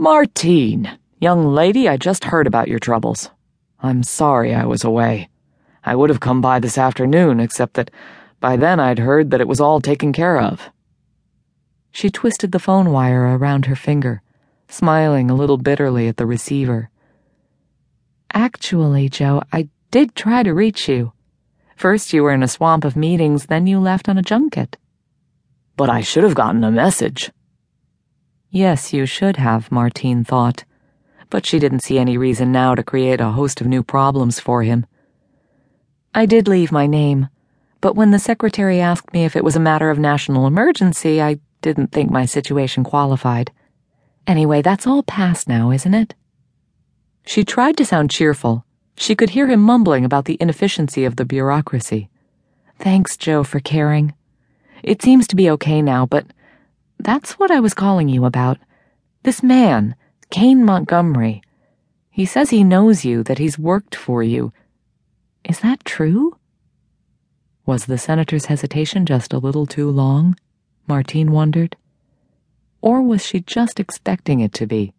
Martine, young lady, I just heard about your troubles. I'm sorry I was away. I would have come by this afternoon, except that by then I'd heard that it was all taken care of. She twisted the phone wire around her finger, smiling a little bitterly at the receiver. Actually, Joe, I did try to reach you. First you were in a swamp of meetings, then you left on a junket. But I should have gotten a message. Yes, you should have, Martine thought. But she didn't see any reason now to create a host of new problems for him. I did leave my name, but when the secretary asked me if it was a matter of national emergency, I didn't think my situation qualified. Anyway, that's all past now, isn't it? She tried to sound cheerful. She could hear him mumbling about the inefficiency of the bureaucracy. Thanks, Joe, for caring. It seems to be okay now, but that's what I was calling you about. This man, Kane Montgomery. He says he knows you, that he's worked for you. Is that true? Was the senator's hesitation just a little too long? Martine wondered. Or was she just expecting it to be?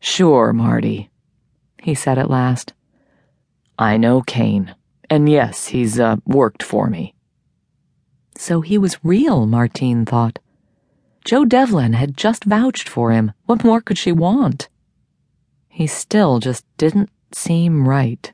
Sure, Marty, he said at last. I know Kane, and yes, he's, uh, worked for me. So he was real, Martine thought. Joe Devlin had just vouched for him. What more could she want? He still just didn't seem right.